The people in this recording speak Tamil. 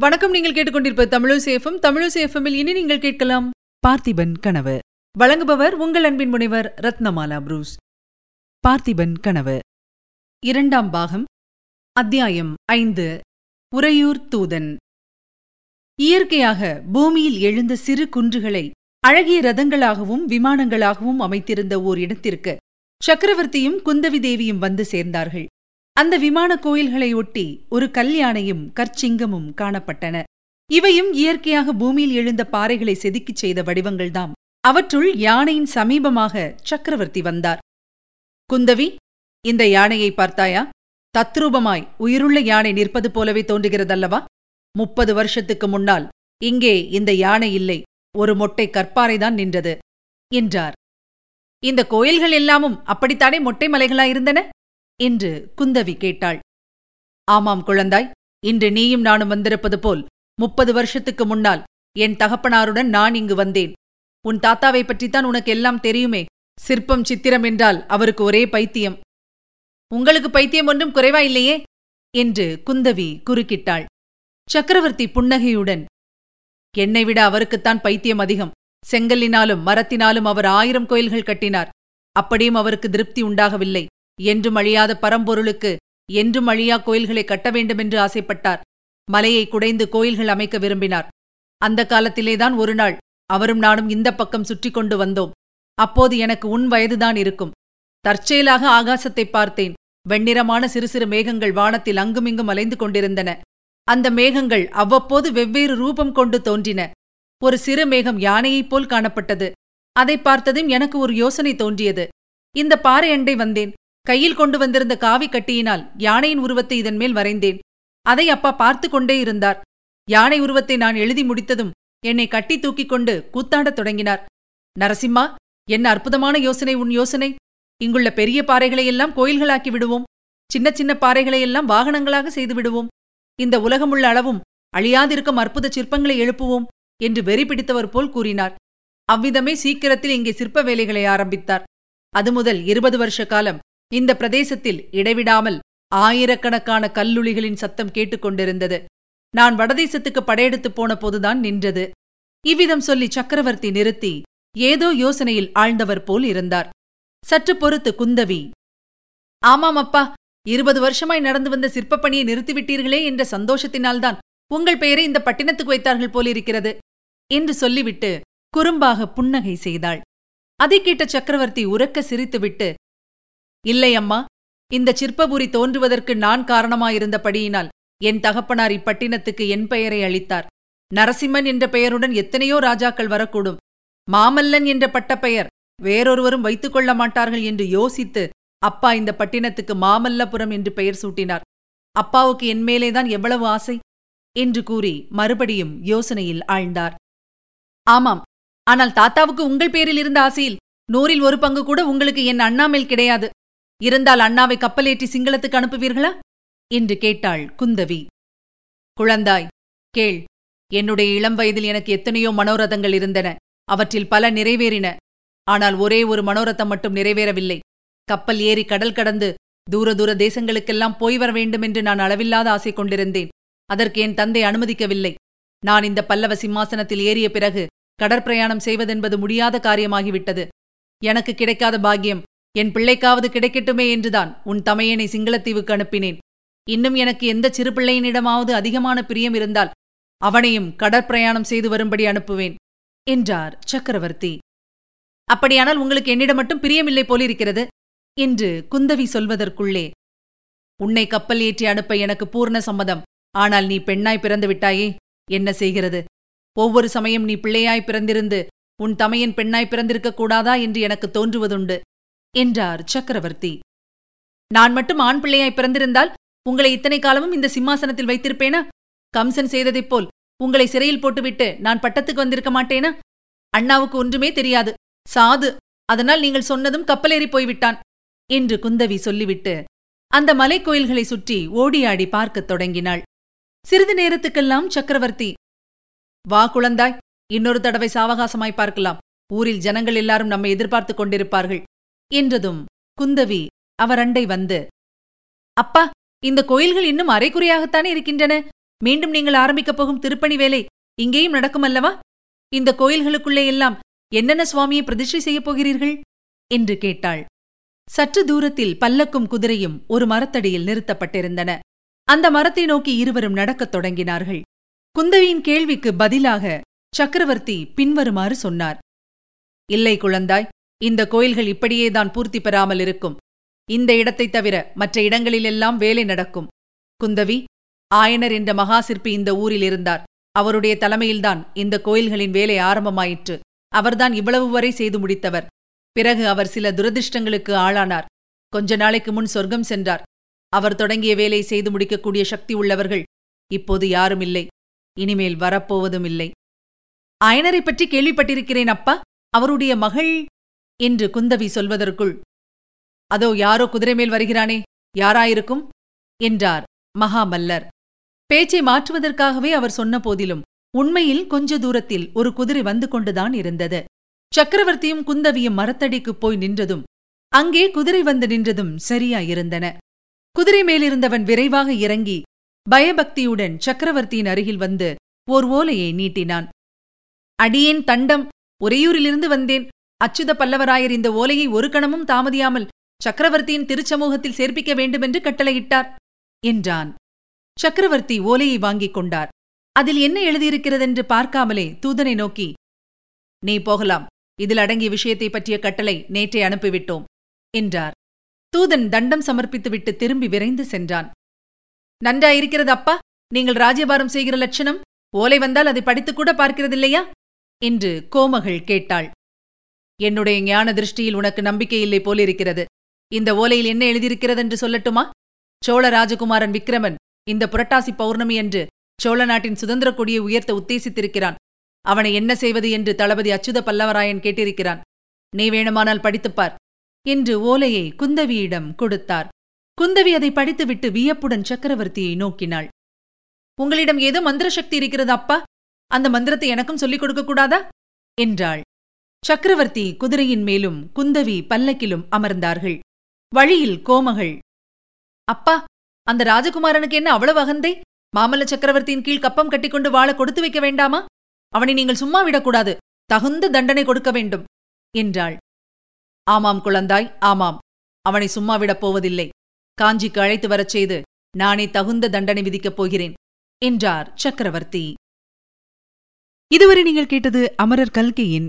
வணக்கம் நீங்கள் கேட்டுக்கொண்டிருப்ப தமிழசேஃபம் தமிழசேஃபமில் இனி நீங்கள் கேட்கலாம் பார்த்திபன் கனவு. வழங்குபவர் உங்கள் அன்பின் முனைவர் ரத்னமாலா புரூஸ். பார்த்திபன் கனவு. இரண்டாம் பாகம். அத்தியாயம் ஐந்து. உறையூர் தூதன். இயற்கையாக பூமியில் எழுந்த சிறு குன்றுகளை அழகிய ரதங்களாகவும் விமானங்களாகவும் அமைத்திருந்த ஓர் இடத்திற்கு சக்கரவர்த்தியும் குந்தவி தேவியும் வந்து சேர்ந்தார்கள். அந்த விமான கோயில்களை ஒட்டி ஒரு கல்யாணையும் கற்சிங்கமும் காணப்பட்டன. இவையும் இயற்கையாக பூமியில் எழுந்த பாறைகளை செதுக்கிச் செய்த வடிவங்கள்தாம் அவற்றுள் யானையின் சமீபமாக சக்கரவர்த்தி வந்தார். குந்தவி இந்த யானையை பார்த்தாயா? தத்ரூபமாய் உயிருள்ள யானை நிற்பது போலவே தோன்றுகிறதல்லவா? முப்பது வருஷத்துக்கு முன்னால் இங்கே இந்த யானை இல்லை ஒரு மொட்டை கற்பாறைதான் நின்றது என்றார். இந்த கோயில்கள் எல்லாமும் அப்படித்தானே மொட்டை மலைகளாயிருந்தன? என்று குந்தவி கேட்டாள். ஆமாம் குழந்தாய் இன்று நீயும் நானும் வந்திருப்பது போல் முப்பது வருஷத்துக்கு முன்னால் என் தகப்பனாருடன் நான் இங்கு வந்தேன். உன் தாத்தாவை பற்றித்தான் உனக்கு எல்லாம் தெரியுமே. சிற்பம் சித்திரம் என்றால் அவருக்கு ஒரே பைத்தியம். உங்களுக்கு பைத்தியம் ஒன்றும் குறைவா இல்லையே? என்று குந்தவி குறுக்கிட்டாள். சக்கரவர்த்தி புன்னகையுடன் என்னை விட அவருக்குத்தான் பைத்தியம் அதிகம். செங்கல்லினாலும் மரத்தினாலும் அவர் ஆயிரம் கோயில்கள் கட்டினார். அப்படியும் அவருக்கு திருப்தி உண்டாகவில்லை. என்றும் அழியாத பரம்பொருளுக்கு என்றும் அழியா கோயில்களை கட்ட வேண்டுமென்று ஆசைப்பட்டார். மலையை குடைந்து கோயில்கள் அமைக்க விரும்பினார். அந்த காலத்திலேதான் ஒரு நாள் அவரும் நானும் இந்த பக்கம் சுற்றி கொண்டு வந்தோம். அப்போது எனக்கு உன் வயதுதான் இருக்கும். தற்செயலாக ஆகாசத்தை பார்த்தேன். வெண்ணிறமான சிறு சிறு மேகங்கள் வானத்தில் அங்குமிங்கும் அலைந்து கொண்டிருந்தன. அந்த மேகங்கள் அவ்வப்போது வெவ்வேறு ரூபம் கொண்டு தோன்றின. ஒரு சிறு மேகம் யானையைப் போல் காணப்பட்டது. அதை பார்த்ததும் எனக்கு ஒரு யோசனை தோன்றியது. இந்த பாறை அண்டை வந்தேன். கையில் கொண்டு வந்திருந்த காவி கட்டியினால் யானையின் உருவத்தை இதன் மேல் வரைந்தேன். அதை அப்பா பார்த்து கொண்டே இருந்தார். யானை உருவத்தை நான் எழுதி முடித்ததும் என்னை கட்டி தூக்கிக் கொண்டு கூத்தாடத் தொடங்கினார். நரசிம்மா என்ன அற்புதமான யோசனை உன் யோசனை? இங்குள்ள பெரிய பாறைகளையெல்லாம் கோயில்களாக்கி விடுவோம். சின்ன சின்ன பாறைகளையெல்லாம் வாகனங்களாக செய்து விடுவோம். இந்த உலகமுள்ள அளவும் அழியாதிருக்கும் அற்புத சிற்பங்களை எழுப்புவோம் என்று வெறி பிடித்தவர் போல் கூறினார். அவ்விதமே சீக்கிரத்தில் இங்கே சிற்ப வேலைகளை ஆரம்பித்தார். அது முதல் இருபது வருஷ காலம் இந்த பிரதேசத்தில் இடைவிடாமல் ஆயிரக்கணக்கான கல்லுளிகளின் சத்தம் கேட்டுக்கொண்டிருந்தது. நான் வடதேசத்துக்கு படையெடுத்து போன போதுதான் நின்றது. இவ்விதம் சொல்லி சக்கரவர்த்தி நிறுத்தி ஏதோ யோசனையில் ஆழ்ந்தவர் போல் இருந்தார். சற்று பொறுத்து குந்தவி ஆமாம் அப்பா இருபது வருஷமாய் நடந்து வந்த சிற்பப்பணியை நிறுத்திவிட்டீர்களே என்ற சந்தோஷத்தினால்தான் உங்கள் பெயரை இந்த பட்டினத்துக்கு வைத்தார்கள் போலிருக்கிறது என்று சொல்லிவிட்டு குறும்பாக புன்னகை செய்தாள். அதை கேட்ட சக்கரவர்த்தி உறக்க சிரித்துவிட்டு இல்லை அம்மா இந்த சிற்பபுரி தோன்றுவதற்கு நான் காரணமாயிருந்தபடியினால் என் தகப்பனார் இப்பட்டினத்துக்கு என் பெயரை அளித்தார். நரசிம்மன் என்ற பெயருடன் எத்தனையோ ராஜாக்கள் வரக்கூடும். மாமல்லன் என்ற பட்டப்பெயர் வேறொருவரும் வைத்துக் கொள்ள மாட்டார்கள் என்று யோசித்து அப்பா இந்த பட்டினத்துக்கு மாமல்லபுரம் என்று பெயர் சூட்டினார். அப்பாவுக்கு என் மேலேதான் எவ்வளவு ஆசை? என்று கூறி மறுபடியும் யோசனையில் ஆழ்ந்தார். ஆமாம் ஆனால் தாத்தாவுக்கு உங்கள் பேரில் இருந்த ஆசையில் நூறில் ஒரு பங்கு கூட உங்களுக்கு என் அண்ணாமேல் கிடையாது. இருந்தால் அண்ணாவை கப்பலேற்றி சிங்களத்துக்கு அனுப்புவீர்களா? என்று கேட்டாள் குந்தவி. குழந்தாய் கேள். என்னுடைய இளம் வயதில் எனக்கு எத்தனையோ மனோரதங்கள் இருந்தன. அவற்றில் பல நிறைவேறின. ஆனால் ஒரே ஒரு மனோரதம் மட்டும் நிறைவேறவில்லை. கப்பல் ஏறி கடல் கடந்து தூர தூர தேசங்களுக்கெல்லாம் போய் வர வேண்டும் என்று நான் அளவில்லாத ஆசை கொண்டிருந்தேன். அதற்கு என் தந்தை அனுமதிக்கவில்லை. நான் இந்த பல்லவ சிம்மாசனத்தில் ஏறிய பிறகு கடற்பிரயாணம் செய்வதென்பது முடியாத காரியமாகிவிட்டது. எனக்கு கிடைக்காத பாக்கியம். என் பிள்ளைக்காவது கிடைக்கட்டுமே என்றுதான் உன் தமையனை சிங்களத்தீவுக்கு அனுப்பினேன். இன்னும் எனக்கு எந்த சிறு பிள்ளையினிடமாவது அதிகமான பிரியம் இருந்தால் அவனையும் கடற்பிரயாணம் செய்து வரும்படி அனுப்புவேன் என்றார் சக்கரவர்த்தி. அப்படியானால் உங்களுக்கு என்னிடம் மட்டும் பிரியமில்லை போலிருக்கிறது என்று குந்தவி சொல்வதற்குள்ளே உன்னை கப்பல் ஏற்றி அனுப்ப எனக்கு பூர்ண சம்மதம். ஆனால் நீ பெண்ணாய் பிறந்து விட்டாயே என்ன செய்கிறது? ஒவ்வொரு சமயம் நீ பிள்ளையாய் பிறந்திருந்து உன் தமையன் பெண்ணாய் பிறந்திருக்க கூடாதா என்று எனக்கு தோன்றுவதுண்டு. என்றார் சக்கரவர்த்தி. நான் மட்டும் ஆண் பிள்ளையாய் பிறந்திருந்தால் உங்களை இத்தனை காலமும் இந்த சிம்மாசனத்தில் வைத்திருப்பேனா? கம்சன் செய்ததைப் போல் உங்களை சிறையில் போட்டுவிட்டு நான் பட்டத்துக்கு வந்திருக்க மாட்டேனா? அண்ணாவுக்கு ஒன்றுமே தெரியாது. சாது அதனால் நீங்கள் சொன்னதும் கப்பலேறி போய்விட்டான் என்று குந்தவி சொல்லிவிட்டு அந்த மலைக்கோயில்களை சுற்றி ஓடியாடி பார்க்கத் தொடங்கினாள். சிறிது நேரத்துக்கெல்லாம் சக்கரவர்த்தி வா குழந்தாய் இன்னொரு தடவை சாவகாசமாய் பார்க்கலாம். ஊரில் ஜனங்கள் எல்லாரும் நம்மை எதிர்பார்த்துக் கொண்டிருப்பார்கள். என்றதும் குந்தவி அவர் அண்டை வந்து அப்பா இந்த கோயில்கள் இன்னும் அரைக்குறையாகத்தானே இருக்கின்றன? மீண்டும் நீங்கள் ஆரம்பிக்கப் போகும் திருப்பணி வேலை இங்கேயும் நடக்கும் அல்லவா இந்த கோயில்களுக்குள்ளே எல்லாம் என்னென்ன சுவாமியை பிரதிஷ்டை செய்யப் போகிறீர்கள்? என்று கேட்டாள். சற்று தூரத்தில் பல்லக்கும் குதிரையும் ஒரு மரத்தடியில் நிறுத்தப்பட்டிருந்தன. அந்த மரத்தை நோக்கி இருவரும் நடக்கத் தொடங்கினார்கள். குந்தவியின் கேள்விக்கு பதிலாக சக்கரவர்த்தி பின்வருமாறு சொன்னார் இல்லை குழந்தாய் இந்த கோயில்கள் இப்படியே தான் பூர்த்தி பெறாமல் இருக்கும். இந்த இடத்தைத் தவிர மற்ற இடங்களிலெல்லாம் வேலை நடக்கும். குந்தவி ஆயனர் என்ற மகா சிற்பி இந்த ஊரில் இருந்தார். அவருடைய தலைமையில்தான் இந்த கோயில்களின் வேலை ஆரம்பமாயிற்று. அவர்தான் இவ்வளவு வரை செய்து முடித்தவர். பிறகு அவர் சில துரதிர்ஷ்டங்களுக்கு ஆளானார். கொஞ்ச நாளைக்கு முன் சொர்க்கம் சென்றார். அவர் தொடங்கிய வேலை செய்து முடிக்கக்கூடிய சக்தி உள்ளவர்கள் இப்போது யாரும் இல்லை. இனிமேல் வரப்போவதும் இல்லை. அயனரை பற்றி கேள்விப்பட்டிருக்கிறேன் அப்பா. அவருடைய மகள் என்று குந்தவி சொல்வதற்குள் அதோ யாரோ குதிரை மேல் வருகிறானே யாராயிருக்கும்? என்றார் மகாமல்லர். பேச்சை மாற்றுவதற்காகவே அவர் சொன்ன போதிலும் உண்மையில் கொஞ்ச தூரத்தில் ஒரு குதிரை வந்து கொண்டுதான் இருந்தது. சக்கரவர்த்தியும் குந்தவியும் மரத்தடிக்குப் போய் நின்றதும் அங்கே குதிரை வந்து நின்றதும் சரியாயிருந்தன. குதிரை மேலிருந்தவன் விரைவாக இறங்கி பயபக்தியுடன் சக்கரவர்த்தியின் அருகில் வந்து ஓர் ஓலையை நீட்டினான். அடியேன் தண்டம் உறையூரிலிருந்து வந்தேன். அச்சுத பல்லவராயர் இந்த ஓலையை ஒரு கணமும் தாமதியாமல் சக்கரவர்த்தியின் திருச்சமூகத்தில் சேர்ப்பிக்க வேண்டுமென்று கட்டளையிட்டார் என்றான். சக்கரவர்த்தி ஓலையை வாங்கிக் கொண்டார். அதில் என்ன எழுதியிருக்கிறதென்று பார்க்காமலே தூதனை நோக்கி நீ போகலாம். இதில் அடங்கிய விஷயத்தை பற்றிய கட்டளை நேற்றே அனுப்பிவிட்டோம் என்றார். தூதன் தண்டம் சமர்ப்பித்துவிட்டு திரும்பி விரைந்து சென்றான். நன்றாயிருக்கிறது அப்பா. நீங்கள் ராஜ்யபாரம் செய்கிற லட்சணம். ஓலை வந்தால் அதை படித்துக்கூட பார்க்கிறதில்லையா? என்று கோமகள் கேட்டாள். என்னுடைய ஞான திருஷ்டியில் உனக்கு நம்பிக்கை இல்லை போலிருக்கிறது இந்த ஓலையில் என்ன எழுதியிருக்கிறதென்று சொல்லட்டுமா? சோழ ராஜகுமாரன் விக்ரமன் இந்த புரட்டாசி பௌர்ணமி என்று சோழ நாட்டின் சுதந்திர கொடியை உயர்த்த உத்தேசித்திருக்கிறான். அவனை என்ன செய்வது என்று தளபதி அச்சுத பல்லவராயன் கேட்டிருக்கிறான். நீ வேணுமானால் படித்துப்பார் என்று ஓலையை குந்தவியிடம் கொடுத்தார். குந்தவி அதை படித்துவிட்டு வியப்புடன் சக்கரவர்த்தியை நோக்கினாள். உங்களிடம் ஏதோ மந்திர சக்தி இருக்கிறது அப்பா? அந்த மந்திரத்தை எனக்கும் சொல்லிக் கொடுக்கக்கூடாதா என்றாள். சக்கரவர்த்தி குதிரையின் மேலும் குந்தவி பல்லக்கிலும் அமர்ந்தார்கள். வழியில் கோமகள். அப்பா அந்த ராஜகுமாரனுக்கு என்ன அவ்வளவு அகந்தை? மாமல்ல சக்கரவர்த்தியின் கீழ் கப்பம் கட்டிக்கொண்டு வாழ கொடுத்து வைக்க வேண்டாமா? அவனை நீங்கள் சும்மா விடக்கூடாது. தகுந்த தண்டனை கொடுக்க வேண்டும் என்றாள். ஆமாம் குழந்தாய் ஆமாம். அவனை சும்மா விடப் போவதில்லை. காஞ்சிக்கு அழைத்து வரச் செய்து நானே தகுந்த தண்டனை விதிக்கப் போகிறேன் என்றார் சக்கரவர்த்தி. இதுவரை நீங்கள் கேட்டது அமரர் கல்கையின்